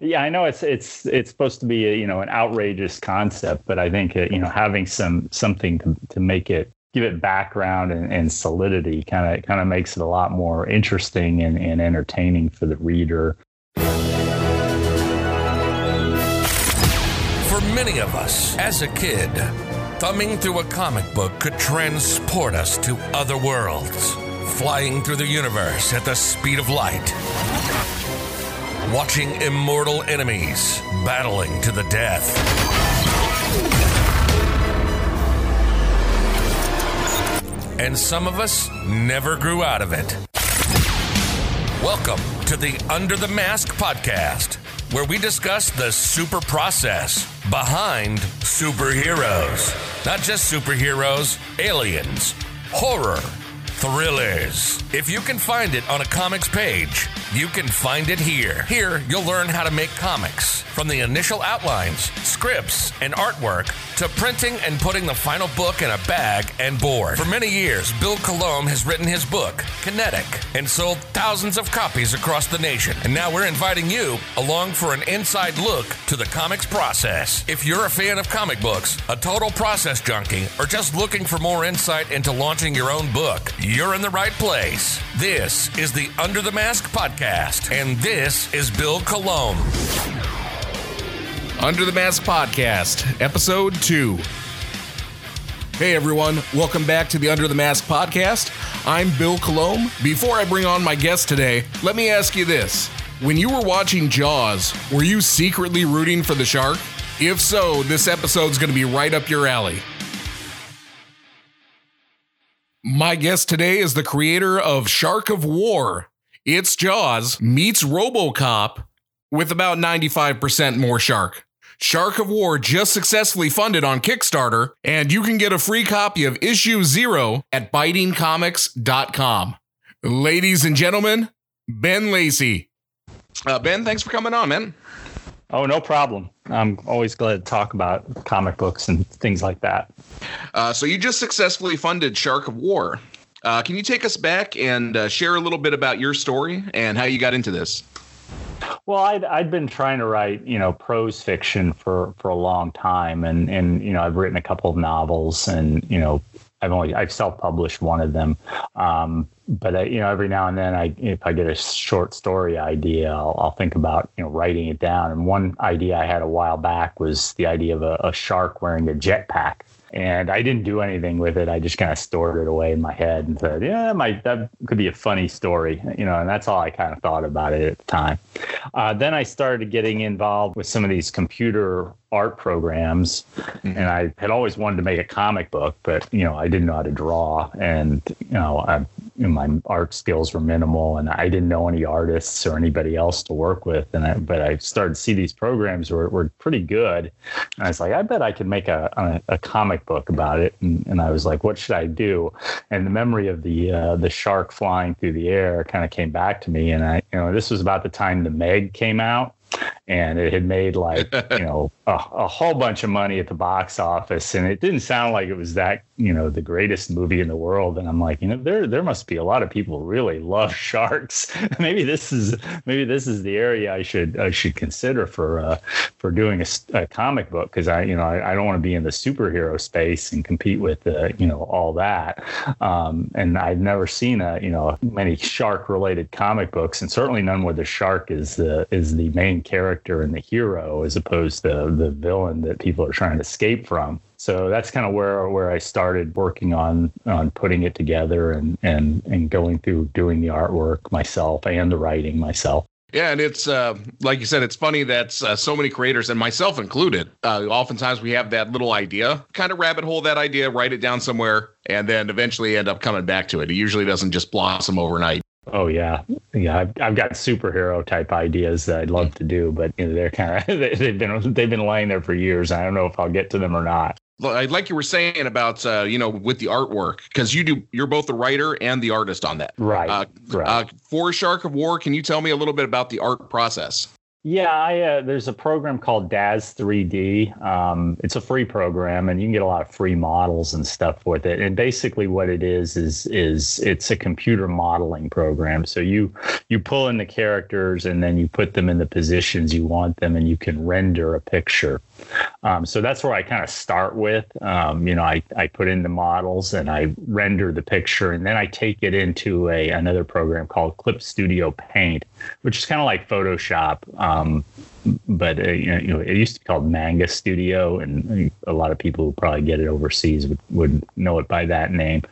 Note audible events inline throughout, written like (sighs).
yeah, I know it's it's it's supposed to be a, you know an outrageous concept, but I think it, you know having some something to, to make it give it background and, and solidity kind of kind of makes it a lot more interesting and, and entertaining for the reader. For many of us, as a kid, thumbing through a comic book could transport us to other worlds, flying through the universe at the speed of light, watching immortal enemies battling to the death. And some of us never grew out of it. Welcome to the Under the Mask podcast, where we discuss the super process behind superheroes. Not just superheroes, aliens, horror, thrillers. If you can find it on a comics page, you can find it here. Here, you'll learn how to make comics from the initial outlines, scripts, and artwork to printing and putting the final book in a bag and board. For many years, Bill Colomb has written his book, Kinetic, and sold thousands of copies across the nation. And now we're inviting you along for an inside look to the comics process. If you're a fan of comic books, a total process junkie, or just looking for more insight into launching your own book, you're in the right place. This is the Under the Mask podcast, and this is Bill Colomb. Under the Mask Podcast, Episode 2. Hey everyone, welcome back to the Under the Mask Podcast. I'm Bill Colomb. Before I bring on my guest today, let me ask you this. When you were watching Jaws, were you secretly rooting for the shark? If so, this episode's going to be right up your alley. My guest today is the creator of Shark of War. It's Jaws meets Robocop with about 95% more shark. Shark of War just successfully funded on Kickstarter, and you can get a free copy of issue zero at bitingcomics.com. Ladies and gentlemen, Ben Lacy. Uh, ben, thanks for coming on, man. Oh, no problem. I'm always glad to talk about comic books and things like that. Uh, so, you just successfully funded Shark of War. Uh, can you take us back and uh, share a little bit about your story and how you got into this? Well, I'd, I'd been trying to write, you know, prose fiction for, for a long time. And, and, you know, I've written a couple of novels and, you know, I've only, I've self-published one of them. Um, but, I, you know, every now and then I, if I get a short story idea, I'll, I'll think about, you know, writing it down. And one idea I had a while back was the idea of a, a shark wearing a jetpack and I didn't do anything with it. I just kind of stored it away in my head and said, "Yeah, that might that could be a funny story," you know. And that's all I kind of thought about it at the time. Uh, then I started getting involved with some of these computer art programs, mm-hmm. and I had always wanted to make a comic book, but you know, I didn't know how to draw, and you know, I, you know, my art skills were minimal, and I didn't know any artists or anybody else to work with. And I, but I started to see these programs were, were pretty good, and I was like, I bet I could make a a, a comic book about it. And, and, I was like, what should I do? And the memory of the uh, the shark flying through the air kind of came back to me, and I, you know, this was about the time the Meg came out and it had made like (laughs) you know a, a, whole bunch of money at the box office. And it didn't sound like it was that you know the greatest movie in the world. And i'm like you know there there must be a lot of people who really love (laughs) sharks. (laughs) Maybe this is maybe this is the area i should i should consider for uh for doing a, a comic book. Because i you know I, I don't want to be in the superhero space and compete with uh, you know all that. Um and i've never seen a you know many shark related comic books. And certainly none where the shark is the is the main character and the hero as opposed to the villain that people are trying to escape from. So that's kind of where where I started working on on putting it together and and and going through doing the artwork myself and the writing myself. Yeah, and it's uh, like you said, it's funny that uh, so many creators, and myself included, uh, oftentimes we have that little idea, kind of rabbit hole that idea, write it down somewhere, and then eventually end up coming back to it. It usually doesn't just blossom overnight. Oh yeah, yeah. I've, I've got superhero type ideas that I'd love to do, but you know, they're kind of (laughs) they've been they've been lying there for years. I don't know if I'll get to them or not. Like you were saying about uh, you know with the artwork because you do you're both the writer and the artist on that. Right. Uh, right. Uh, for Shark of War, can you tell me a little bit about the art process? Yeah, I, uh, there's a program called Daz 3D. Um, it's a free program, and you can get a lot of free models and stuff with it. And basically, what it is is is it's a computer modeling program. So you you pull in the characters, and then you put them in the positions you want them, and you can render a picture. Um, so that's where I kind of start with. Um, you know, I, I put in the models and I render the picture, and then I take it into a another program called Clip Studio Paint, which is kind of like Photoshop. Um, but uh, you know, it used to be called Manga Studio, and a lot of people who probably get it overseas would, would know it by that name.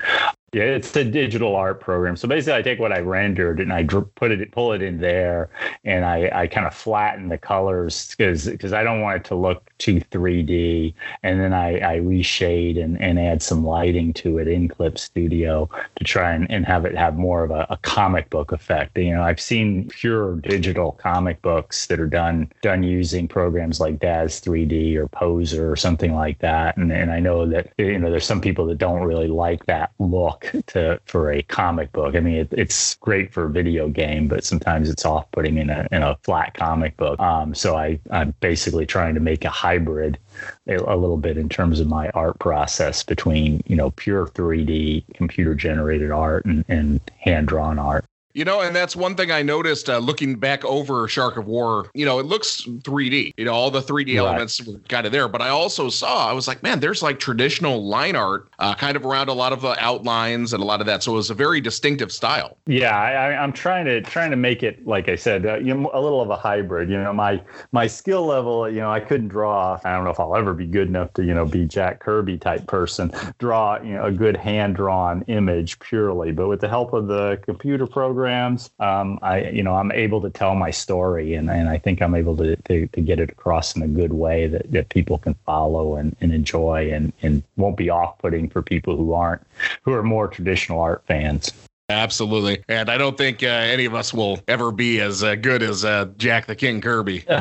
Yeah, it's a digital art program. So basically, I take what I rendered and I put it, pull it in there, and I, I kind of flatten the colors because because I don't want it to look too 3D. And then I, I reshade and, and add some lighting to it in Clip Studio to try and, and have it have more of a, a comic book effect. You know, I've seen pure digital comic books that are done done using programs like Daz 3D or Poser or something like that. And and I know that you know there's some people that don't really like that look to for a comic book. I mean, it, it's great for a video game, but sometimes it's off-putting in a in a flat comic book. Um, so I I'm basically trying to make a hybrid a, a little bit in terms of my art process between you know pure 3D computer generated art and, and hand drawn art. You know, and that's one thing I noticed uh, looking back over Shark of War. You know, it looks 3D. You know, all the 3D right. elements were kind of there. But I also saw, I was like, man, there's like traditional line art uh, kind of around a lot of the outlines and a lot of that. So it was a very distinctive style. Yeah, I, am trying to trying to make it, like I said, uh, you know, a little of a hybrid. You know, my my skill level, you know, I couldn't draw. I don't know if I'll ever be good enough to, you know, be Jack Kirby type person, draw, you know, a good hand drawn image purely. But with the help of the computer program programs, um, I you know I'm able to tell my story, and, and I think I'm able to, to, to get it across in a good way that, that people can follow and, and enjoy, and, and won't be off putting for people who aren't who are more traditional art fans. Absolutely. And I don't think uh, any of us will ever be as uh, good as uh, Jack the King Kirby. (laughs)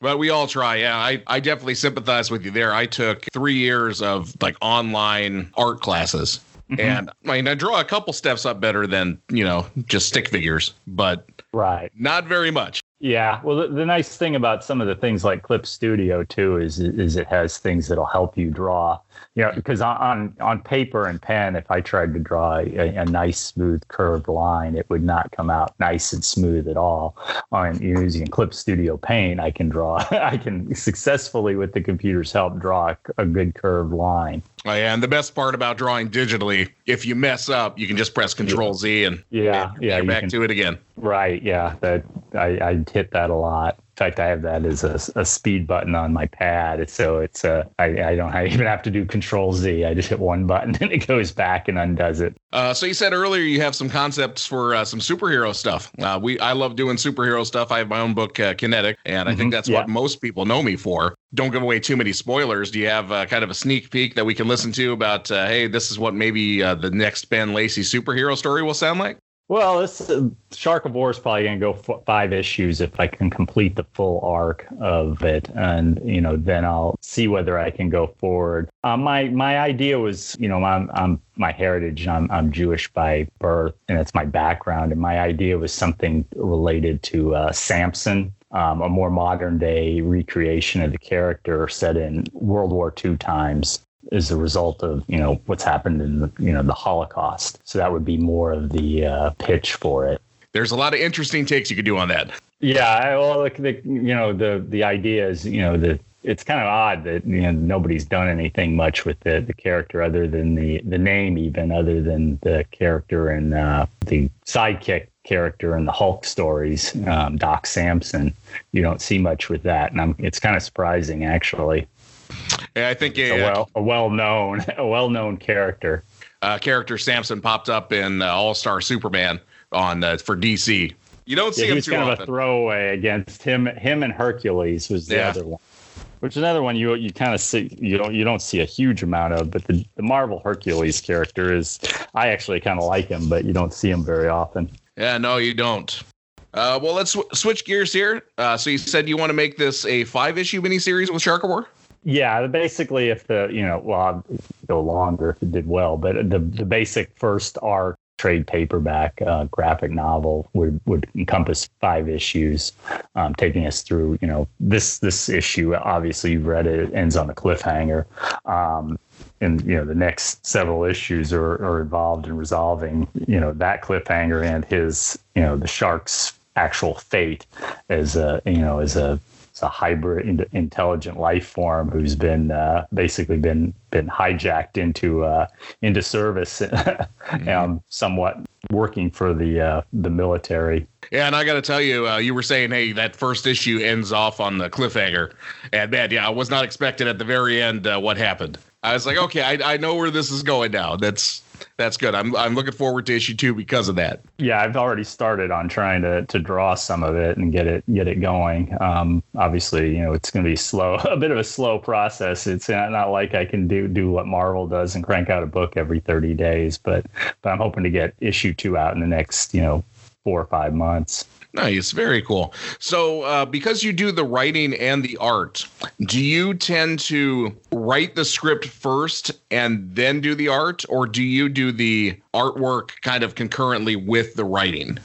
But we all try. Yeah, I, I definitely sympathize with you there. I took three years of like online art classes. Mm-hmm. And I mean, I draw a couple steps up better than, you know, just stick figures, but right. not very much. Yeah, well, the, the, nice thing about some of the things like Clip Studio too is is it has things that'll help you draw. You know, because on on paper and pen, if I tried to draw a, a, nice smooth curved line, it would not come out nice and smooth at all. On using Clip Studio Paint, I can draw. (laughs) I can successfully, with the computer's help, draw a, a good curved line. Oh, yeah, and the best part about drawing digitally, if you mess up, you can just press Control Z and yeah, and yeah, back can, to it again. Right. Yeah. That I, I hit that a lot. In fact, I have that as a, a speed button on my pad. So it's a, I, I don't I (laughs) even have to do Control Z. I just hit one button (laughs) and it goes back and undoes it. Uh, so you said earlier you have some concepts for uh, some superhero stuff. Uh, we I love doing superhero stuff. I have my own book, uh, Kinetic, and I mm-hmm. think that's yeah. what most people know me for. Don't give away too many spoilers. Do you have uh, kind of a sneak peek that we can listen to about? Uh, hey, this is what maybe the next Ben Lacy superhero story will sound like. Well, this uh, Shark of War is probably going to go f- five issues if I can complete the full arc of it, and you know, then I'll see whether I can go forward. Uh, my my idea was, you know, I'm, I'm my heritage. I'm I'm Jewish by birth, and it's my background. And my idea was something related to uh, Samson, um, a more modern day recreation of the character set in World War II times is a result of you know what's happened in the, you know the Holocaust. So that would be more of the uh, pitch for it. There's a lot of interesting takes you could do on that. Yeah, well, the, the you know the the idea is you know that it's kind of odd that you know nobody's done anything much with the the character other than the the name, even other than the character and uh, the sidekick character in the Hulk stories, um, Doc Samson. You don't see much with that, and I'm, it's kind of surprising actually. Yeah, I think a, a well a well known (laughs) a well known character. Uh, character Samson popped up in uh, All Star Superman on uh, for DC. You don't see yeah, him too kind often. of a throwaway against him. Him and Hercules was the yeah. other one. Which is another one you you kind of see you don't you don't see a huge amount of, but the, the Marvel Hercules character is I actually kind of like him, but you don't see him very often. Yeah, no, you don't. Uh, well, let's sw- switch gears here. Uh, so you said you want to make this a five issue miniseries with Shark of War? Yeah, basically, if the you know, well, go longer if it did well, but the the basic first arc trade paperback uh, graphic novel would would encompass five issues, um, taking us through. You know, this this issue obviously you've read it, it ends on a cliffhanger. Um, and you know the next several issues are, are involved in resolving you know that cliffhanger and his you know the shark's actual fate as a you know as a it's a hybrid intelligent life form who's been uh, basically been been hijacked into uh, into service, (laughs) mm-hmm. um, somewhat working for the uh, the military. Yeah, and I got to tell you, uh, you were saying, hey, that first issue ends off on the cliffhanger, and man, yeah, I was not expecting at the very end uh, what happened. I was like, okay, I, I know where this is going now. That's that's good. I'm I'm looking forward to issue two because of that. Yeah, I've already started on trying to to draw some of it and get it get it going. Um, obviously, you know, it's going to be slow, (laughs) a bit of a slow process. It's not, not like I can do do what Marvel does and crank out a book every 30 days, but but I'm hoping to get issue two out in the next you know four or five months. Nice, very cool. So, uh, because you do the writing and the art, do you tend to write the script first and then do the art, or do you do the artwork kind of concurrently with the writing?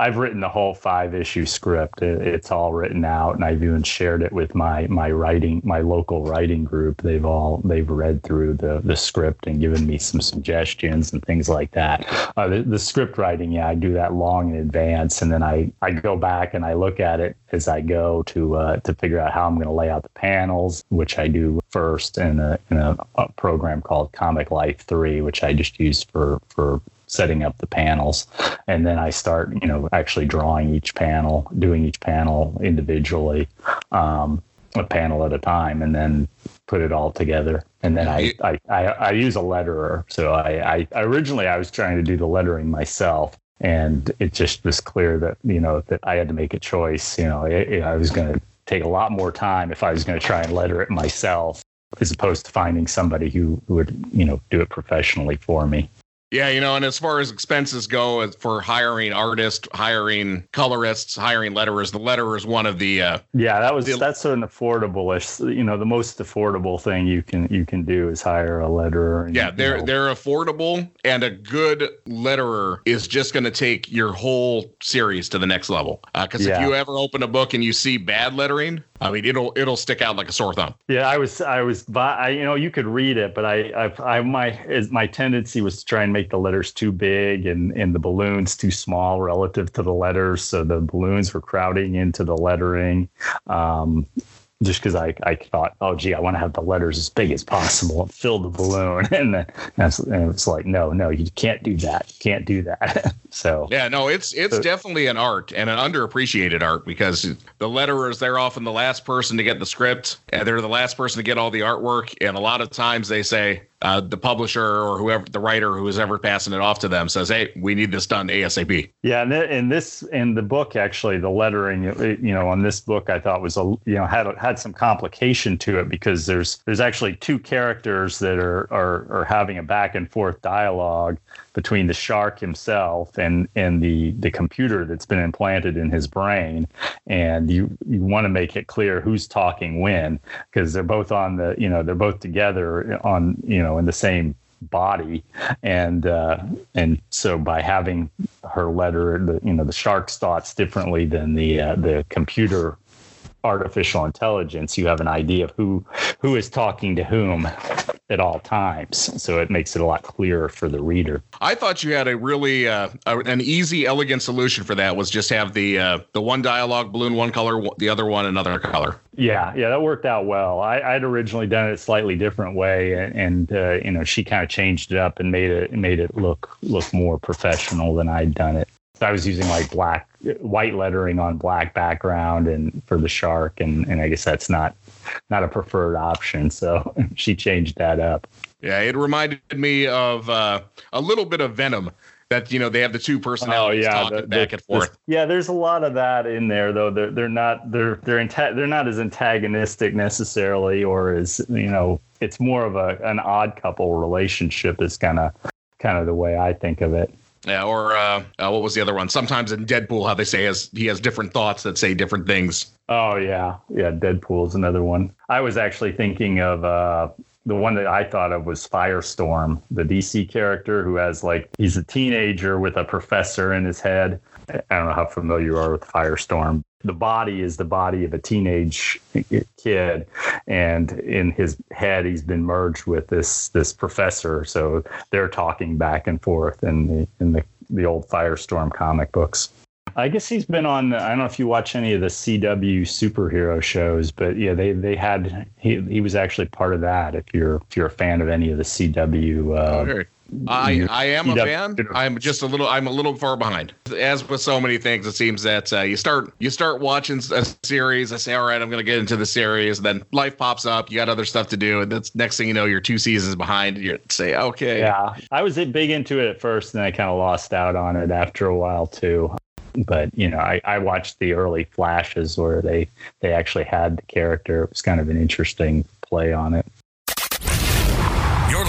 I've written the whole five issue script. it's all written out, and I've even shared it with my my writing my local writing group. They've all they've read through the the script and given me some suggestions and things like that. Uh, the, the script writing, yeah, I do that long in advance, and then I I go back and I look at it as I go to uh, to figure out how I'm going to lay out the panels, which I do first in a in a, a program called Comic Life Three, which I just use for for setting up the panels. And then i start you know actually drawing each panel doing each panel individually um, a panel at a time and then put it all together. And then I, I, I, I use a letterer. So I, I originally i was trying to do the lettering myself and it just was clear that you know that i had to make a choice. You know I, was going to take a lot more time if i was going to try and letter it myself as opposed to finding somebody who would you know do it professionally for me yeah, you know, and as far as expenses go for hiring artists, hiring colorists, hiring letterers, the letterer is one of the. Uh, yeah, that was the, that's an affordable-ish. You know, the most affordable thing you can you can do is hire a letterer. And, yeah, they're know. they're affordable, and a good letterer is just going to take your whole series to the next level. Because uh, yeah. if you ever open a book and you see bad lettering, I mean, it'll it'll stick out like a sore thumb. Yeah, I was I was I you know you could read it, but I I, I my my tendency was to try and make the letters too big and and the balloons too small relative to the letters, so the balloons were crowding into the lettering. Um, just because I, I thought, oh, gee, I want to have the letters as big as possible and fill the balloon. (laughs) And uh, then that's, and it's like, no, no, you can't do that. You can't do that. (laughs) so, yeah, no, it's, it's so, definitely an art and an underappreciated art because the letterers, they're often the last person to get the script and they're the last person to get all the artwork. And a lot of times they say, uh, the publisher or whoever the writer who is ever passing it off to them says, "Hey, we need this done ASAP." Yeah, and in this in the book, actually, the lettering, you know, on this book, I thought was a you know had had some complication to it because there's there's actually two characters that are are, are having a back and forth dialogue between the shark himself and and the the computer that's been implanted in his brain, and you you want to make it clear who's talking when because they're both on the you know they're both together on you know know in the same body. And uh, and so by having her letter the you know the shark's thoughts differently than the uh, the computer artificial intelligence you have an idea of who who is talking to whom at all times. So it makes it a lot clearer for the reader. I thought you had a really uh, a, an easy elegant solution for that was just have the uh, the one dialogue balloon one color the other one another color. Yeah yeah that worked out well. I, i'd originally done it a slightly different way and, and uh, you know she kind of changed it up and made it made it look look more professional than i'd done it I was using like black, white lettering on black background, and for the shark, and and I guess that's not not a preferred option. So (laughs) she changed that up. Yeah, it reminded me of uh, a little bit of Venom. That you know they have the two personalities oh, yeah, talking the, back and forth. yeah, there's a lot of that in there though. They're they're not they're they're anta- they're not as antagonistic necessarily, or as you know, it's more of a an odd couple relationship is kind of kind of the way I think of it. Yeah, or uh, uh, what was the other one? Sometimes in Deadpool, how they say has he has different thoughts that say different things. Oh yeah, yeah. Deadpool's another one. I was actually thinking of uh, the one that I thought of was Firestorm, the DC character who has like he's a teenager with a professor in his head. I don't know how familiar you are with Firestorm. The body is the body of a teenage kid, and in his head, he's been merged with this this professor. So they're talking back and forth in the in the the old Firestorm comic books. I guess he's been on. I don't know if you watch any of the CW superhero shows, but yeah, they they had he he was actually part of that. If you're if you're a fan of any of the CW. Uh, okay. I I am a fan. I'm just a little I'm a little far behind. As with so many things, it seems that uh, you start you start watching a series. I say, all right, I'm going to get into the series. Then life pops up. You got other stuff to do, and that's next thing you know, you're two seasons behind. You say, okay, yeah. I was big into it at first, and I kind of lost out on it after a while too but you know I, I watched the early flashes where they they actually had the character it was kind of an interesting play on it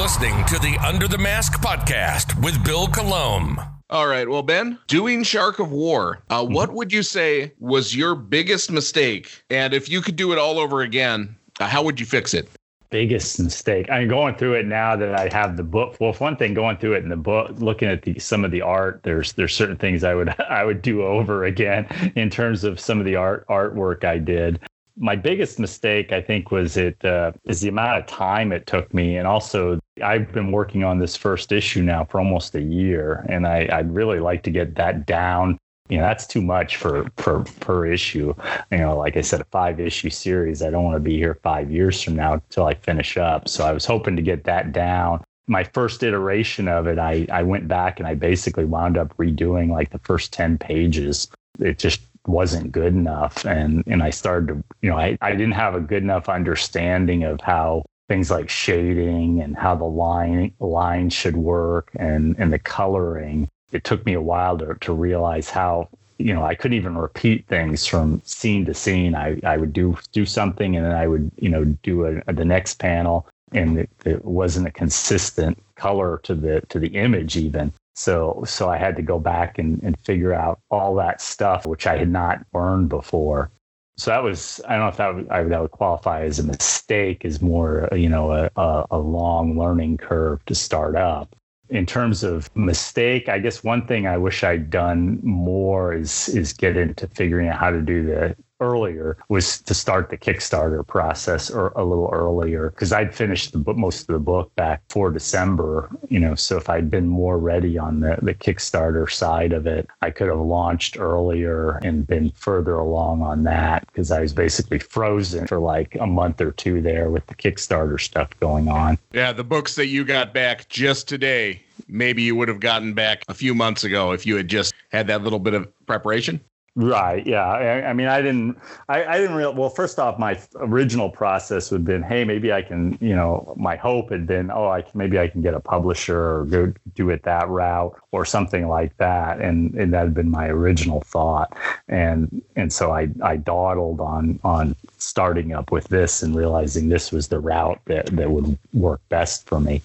listening to the under the mask podcast with bill Colomb. all right well ben doing shark of war uh, mm-hmm. what would you say was your biggest mistake and if you could do it all over again uh, how would you fix it biggest mistake? I'm going through it now that I have the book. Well, one thing going through it in the book, looking at the some of the art, there's there's certain things I would (laughs) I would do over again in terms of some of the art artwork I did. My biggest mistake, I think, was it uh, is the amount of time it took me, and also I've been working on this first issue now for almost a year, and I, I'd really like to get that down. You know that's too much for per per issue. You know like i said a five issue series. I don't want to be here five years from now until i finish up. So i was hoping to get that down. My first iteration of it i i went back and i basically wound up redoing like the first 10 pages. It just wasn't good enough and and i started to you know i, I didn't have a good enough understanding of how things like shading and how the line line should work and and the coloring it took me a while to, to realize how you know I couldn't even repeat things from scene to scene. I, I would do do something and then I would you know do a, a, the next panel and it, it wasn't a consistent color to the to the image even. So so I had to go back and, and figure out all that stuff which I had not learned before. So that was I don't know if that would, I, that would qualify as a mistake, is more you know a, a, a long learning curve to start up in terms of mistake, I guess one thing I wish I'd done more is is get into figuring out how to do the earlier was to start the Kickstarter process or a little earlier because I'd finished the book, most of the book back for December, you know. So if I'd been more ready on the, the Kickstarter side of it, I could have launched earlier and been further along on that because I was basically frozen for like a month or two there with the Kickstarter stuff going on. Yeah, the books that you got back just today, maybe you would have gotten back a few months ago if you had just had that little bit of preparation. Right. Yeah. I, I, mean, I didn't. I, I didn't real. Well, first off, my original process would have been, hey, maybe I can. You know, my hope had been, oh, I can, maybe I can get a publisher or go do it that route or something like that, and and that had been my original thought, and and so I I dawdled on on starting up with this and realizing this was the route that that would work best for me.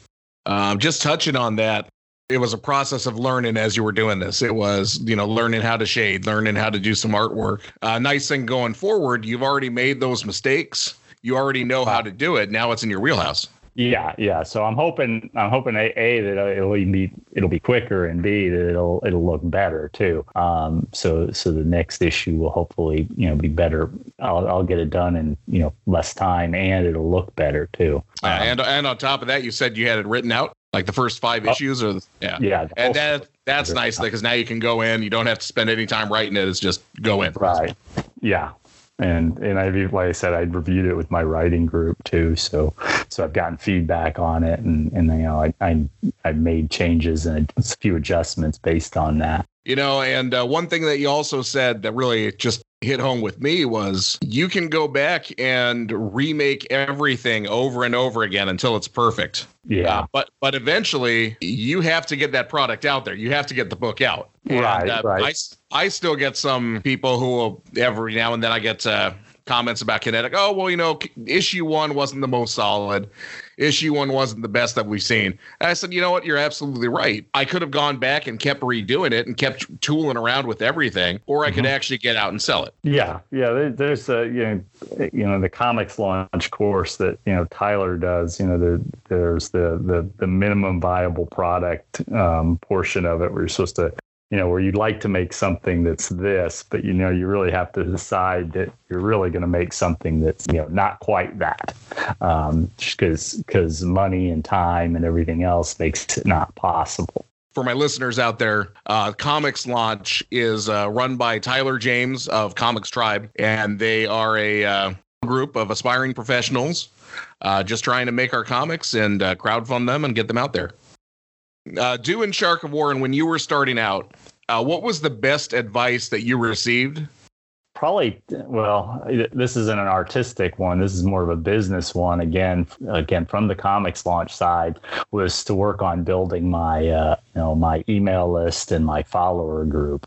Um, just touching on that, it was a process of learning as you were doing this. It was, you know, learning how to shade, learning how to do some artwork. Uh, nice thing going forward, you've already made those mistakes. You already know how to do it. Now it's in your wheelhouse. Yeah, yeah. So I'm hoping, I'm hoping a, a that it'll be it'll be quicker, and b that it'll it'll look better too. Um, so so the next issue will hopefully you know be better. I'll I'll get it done in you know less time, and it'll look better too. Um, uh, and and on top of that, you said you had it written out like the first five oh, issues or yeah yeah and that that's nice because now you can go in you don't have to spend any time writing it it's just go in right yeah and and I like I said I reviewed it with my writing group too. So so I've gotten feedback on it and and you know I I I made changes and a few adjustments based on that. You know and uh, one thing that you also said that really just hit home with me was you can go back and remake everything over and over again until it's perfect. Yeah. Uh, but but eventually you have to get that product out there. You have to get the book out. Right. And, uh, right. I, I still get some people who will every now and then I get uh, comments about Kinetic. Oh, well, you know, issue one wasn't the most solid. Issue one wasn't the best that we've seen. And I said, you know what? You're absolutely right. I could have gone back and kept redoing it and kept tooling around with everything, or I mm-hmm. could actually get out and sell it. Yeah, yeah. There's a you know, you know the ComixLaunch course that you know Tyler does. You know, the, there's the the the minimum viable product um, portion of it where you're supposed to you know, where you'd like to make something that's this, but you know, you really have to decide that you're really going to make something that's you know not quite that, um, because because money and time and everything else makes it not possible. For my listeners out there, uh, ComixLaunch is uh, run by Tyler James of ComixTribe, and they are a uh, group of aspiring professionals uh, just trying to make our comics and uh, crowdfund them and get them out there. Uh, doing Shark of War, and when you were starting out, uh, what was the best advice that you received? Probably, well, this isn't an artistic one. This is more of a business one. Again, again, from the ComixLaunch side, was to work on building my, uh, you know, my email list and my follower group.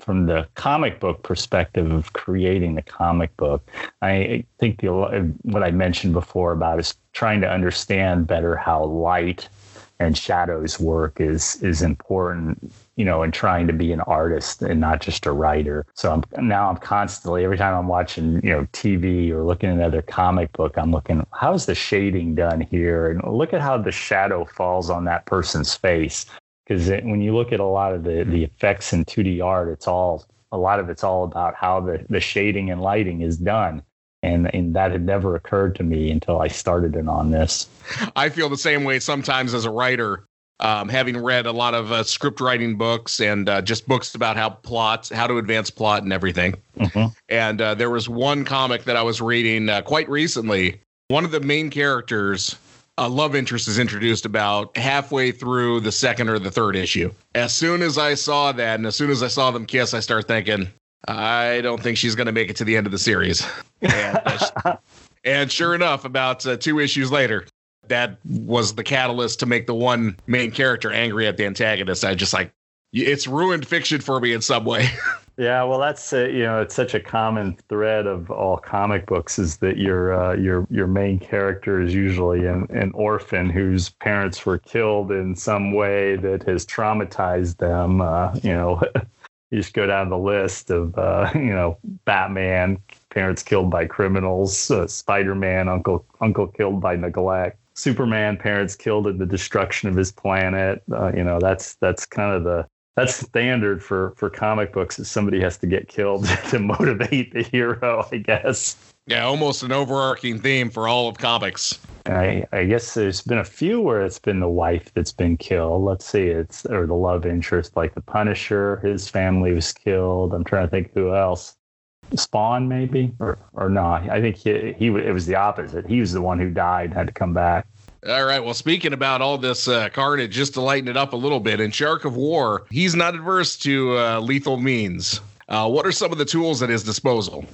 From the comic book perspective of creating the comic book, I think the, what I mentioned before about is trying to understand better how light and shadows work is is important you know in trying to be an artist and not just a writer. So i'm now i'm constantly every time i'm watching you know tv or looking at another comic book i'm looking how's the shading done here? And look at how the shadow falls on that person's face. Because when you look at a lot of the the effects in 2d art it's all a lot of it's all about how the the shading and lighting is done and and that had never occurred to me until I started in on this. I feel the same way sometimes as a writer, um, having read a lot of uh, script writing books and uh, just books about how plots, how to advance plot, and everything. Mm-hmm. And uh, there was one comic that I was reading uh, quite recently. One of the main characters. A love interest is introduced about halfway through the second or the third issue. As soon as I saw that, and as soon as I saw them kiss, I start thinking, I don't think she's going to make it to the end of the series. And, uh, (laughs) and sure enough, about uh, two issues later, that was the catalyst to make the one main character angry at the antagonist. I just like, it's ruined fiction for me in some way. (laughs) yeah, well, that's uh, you know, it's such a common thread of all comic books is that your uh, your your main character is usually an, an orphan whose parents were killed in some way that has traumatized them. Uh, you know. (laughs) you just go down the list of uh, (laughs) you know Batman parents killed by criminals, uh, Spider-Man uncle uncle killed by neglect, Superman parents killed in the destruction of his planet. Uh, you know that's that's kind of the that's standard for for comic books is somebody has to get killed (laughs) to motivate the hero, I guess. Yeah, almost an overarching theme for all of comics. I, I guess there's been a few where it's been the wife that's been killed. Let's see, it's or the love interest, like the Punisher. His family was killed. I'm trying to think who else. Spawn, maybe, or or no? I think he, he it was the opposite. He was the one who died, had to come back. All right. Well, speaking about all this uh, carnage, just to lighten it up a little bit, in Shark of War, he's not adverse to uh, lethal means. Uh, what are some of the tools at his disposal?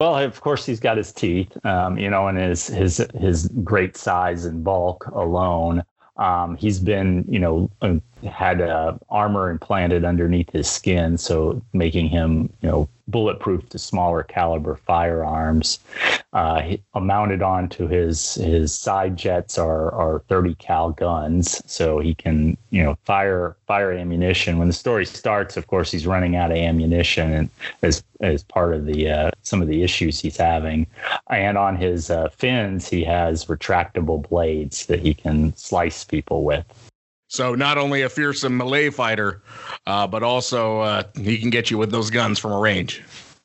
Well, of course, he's got his teeth, um, you know, and his his his great size and bulk alone. Um, he's been, you know, uh, had uh, armor implanted underneath his skin, so making him, you know, bulletproof to smaller caliber firearms. Uh, he, mounted onto his his side jets are are 30 cal guns, so he can you know fire fire ammunition. When the story starts, of course, he's running out of ammunition, and as as part of the uh, some of the issues he's having. And on his uh, fins, he has retractable blades that he can slice people with. So not only a fearsome melee fighter, uh, but also uh, he can get you with those guns from a range.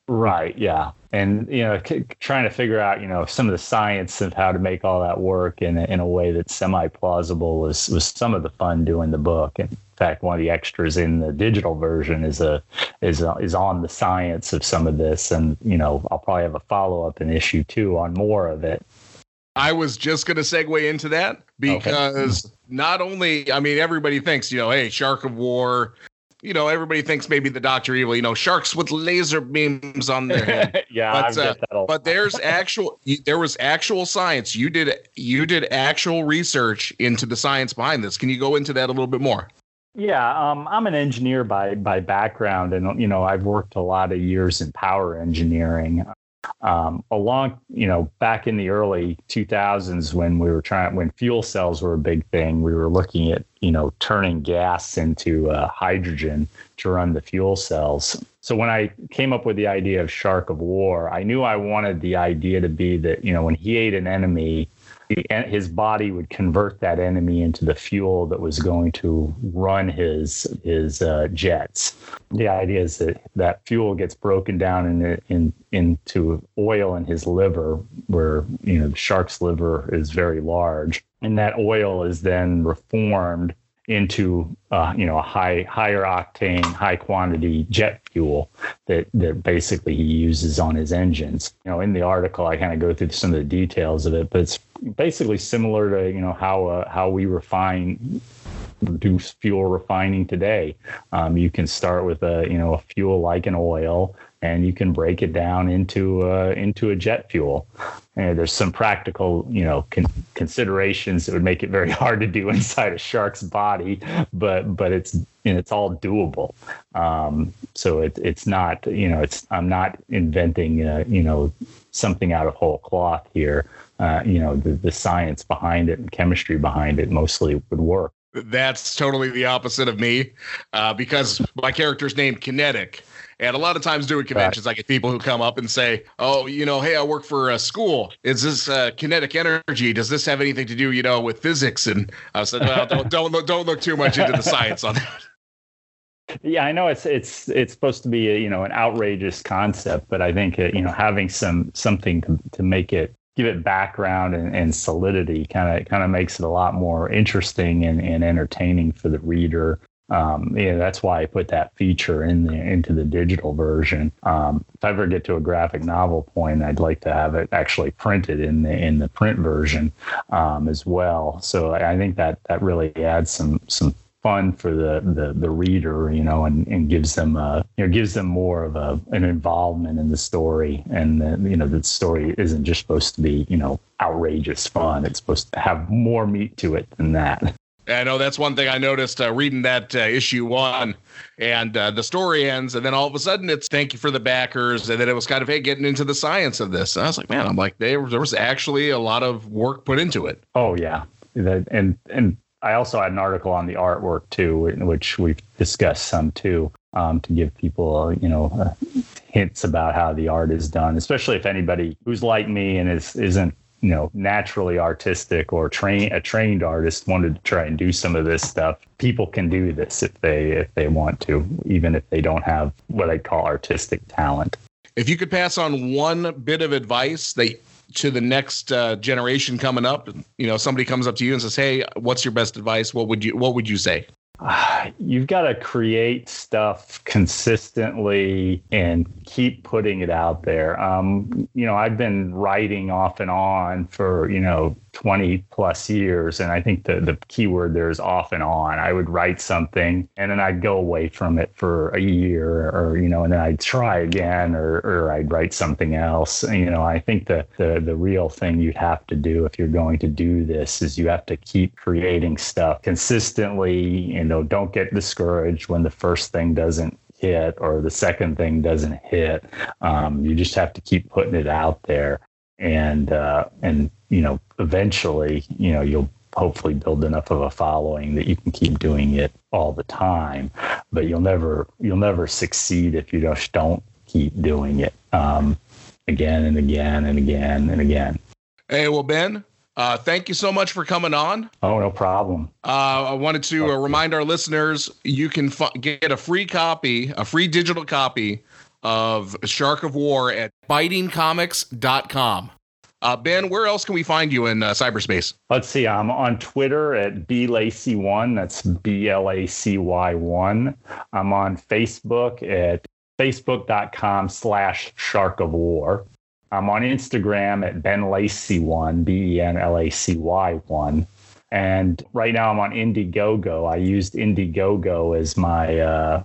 Right. Yeah. And you know, c- trying to figure out you know some of the science of how to make all that work in a, in a way that's semi plausible was was some of the fun doing the book. In fact, one of the extras in the digital version is a is a, is on the science of some of this, and you know, I'll probably have a follow up in issue two on more of it. I was just going to segue into that because okay. not only, I mean, everybody thinks, you know, hey, Shark of War, you know, everybody thinks maybe the Doctor Evil, you know, sharks with laser beams on their head. (laughs) yeah, but, uh, but there's actual, there was actual science. You did, you did actual research into the science behind this. Can you go into that a little bit more? Yeah, um, I'm an engineer by by background, and you know I've worked a lot of years in power engineering Um, along, you know, back in the early 2000s when we were trying, when fuel cells were a big thing, we were looking at, you know, turning gas into uh, hydrogen to run the fuel cells. So when I came up with the idea of Shark of War, I knew I wanted the idea to be that, you know, when he ate an enemy, his body would convert that enemy into the fuel that was going to run his his uh, jets. The idea is that that fuel gets broken down in, in into oil in his liver, where you know the shark's liver is very large, and that oil is then reformed into uh, you know a high higher octane high quantity jet fuel that that basically he uses on his engines you know in the article i kind of go through some of the details of it but it's basically similar to you know how uh, how we refine do fuel refining today um, you can start with a you know a fuel like an oil and you can break it down into uh, into a jet fuel. There's some practical, you know, con- considerations that would make it very (laughs) hard to do inside a shark's body, but but it's you know, it's all doable. Um, so it, it's not, you know, it's I'm not inventing, uh, you know, something out of whole cloth here. Uh, you know, the, the science behind it and chemistry behind it mostly would work. That's totally the opposite of me, uh, because my character's named Kinetic and a lot of times doing conventions, right. I get people who come up and say, "Oh, you know, hey, I work for a school. Is this uh, kinetic energy? Does this have anything to do, you know, with physics?" And I said, "Well, don't (laughs) don't look, don't look too much into the science on that." Yeah, I know it's it's it's supposed to be a, you know an outrageous concept, but I think uh, you know having some something to, to make it give it background and, and solidity kind of kind of makes it a lot more interesting and, and entertaining for the reader um, yeah, that's why I put that feature in the into the digital version. Um, if I ever get to a graphic novel point, I'd like to have it actually printed in the in the print version um, as well. So I think that that really adds some some fun for the the, the reader, you know, and, and gives them a you know gives them more of a an involvement in the story, and the, you know the story isn't just supposed to be you know outrageous fun. It's supposed to have more meat to it than that. (laughs) I know that's one thing I noticed uh, reading that uh, issue one, and uh, the story ends, and then all of a sudden it's thank you for the backers, and then it was kind of hey getting into the science of this. And I was like, man, I'm like there, there was actually a lot of work put into it. Oh yeah, and and I also had an article on the artwork too, which we've discussed some too, um, to give people you know uh, hints about how the art is done, especially if anybody who's like me and is isn't you know naturally artistic or train a trained artist wanted to try and do some of this stuff people can do this if they if they want to even if they don't have what i call artistic talent. If you could pass on one bit of advice that to the next uh, generation coming up you know somebody comes up to you and says hey what's your best advice? What would you what would you say (sighs) you've got to create stuff consistently and keep putting it out there. Um, you know, I've been writing off and on for, you know, 20 plus years. And I think the, the key word there is off and on. I would write something and then I'd go away from it for a year or, you know, and then I'd try again or, or I'd write something else. You know, I think the, the, the real thing you'd have to do if you're going to do this is you have to keep creating stuff consistently. You know, don't get discouraged when the first thing doesn't hit or the second thing doesn't hit. Um, you just have to keep putting it out there and uh, and you know eventually you know you'll hopefully build enough of a following that you can keep doing it all the time but you'll never you'll never succeed if you just don't keep doing it um, again and again and again and again hey well ben uh, thank you so much for coming on. Oh, no problem. Uh, I wanted to uh, remind our listeners you can f- get a free copy, a free digital copy of Shark of War at bitingcomics.com. Uh, ben, where else can we find you in uh, cyberspace? Let's see. I'm on Twitter at blacy1. That's B L A C Y 1. I'm on Facebook at facebook.com slash shark of war. I'm on Instagram at Ben Lacy1, B E N L A C Y 1. And right now I'm on Indiegogo. I used Indiegogo as my, uh,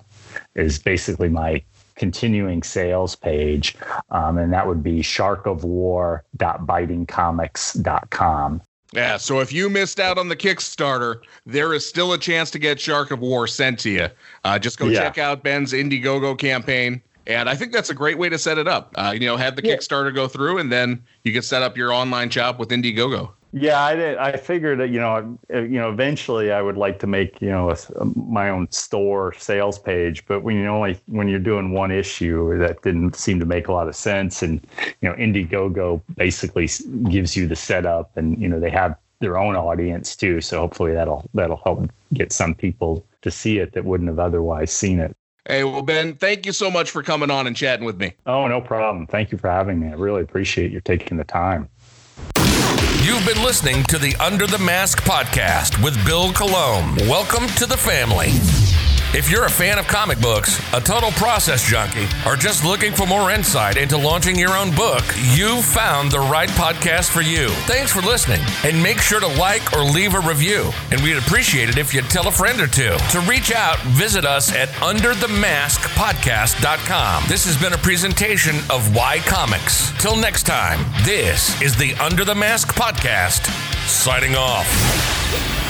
is basically my continuing sales page, um, and that would be sharkofwar.bitingcomics.com. Yeah, so if you missed out on the Kickstarter, there is still a chance to get Shark of War sent to you. Uh, just go yeah. check out Ben's Indiegogo campaign And I think that's a great way to set it up. Uh, you know, have the yeah. Kickstarter go through, and then you can set up your online shop with Indiegogo. Yeah, I did. I figured that you know, you know, eventually I would like to make you know a, my own store sales page, but when you only when you're doing one issue, that didn't seem to make a lot of sense. And you know, Indiegogo basically gives you the setup, and you know they have their own audience too. So hopefully that'll that'll help get some people to see it that wouldn't have otherwise seen it. Hey, well, Ben, thank you so much for coming on and chatting with me. Oh, no problem. Thank you for having me. I really appreciate you taking the time. You've been listening to the Under the Mask podcast with Bill Colomb. Welcome to the family. If you're a fan of comic books, a total process junkie, or just looking for more insight into launching your own book, you've found the right podcast for you. Thanks for listening, and make sure to like or leave a review. And we'd appreciate it if you'd tell a friend or two. To reach out, visit us at underthemaskpodcast.com. This has been a presentation of Y Comics. Till next time, this is the Under the Mask podcast, signing off.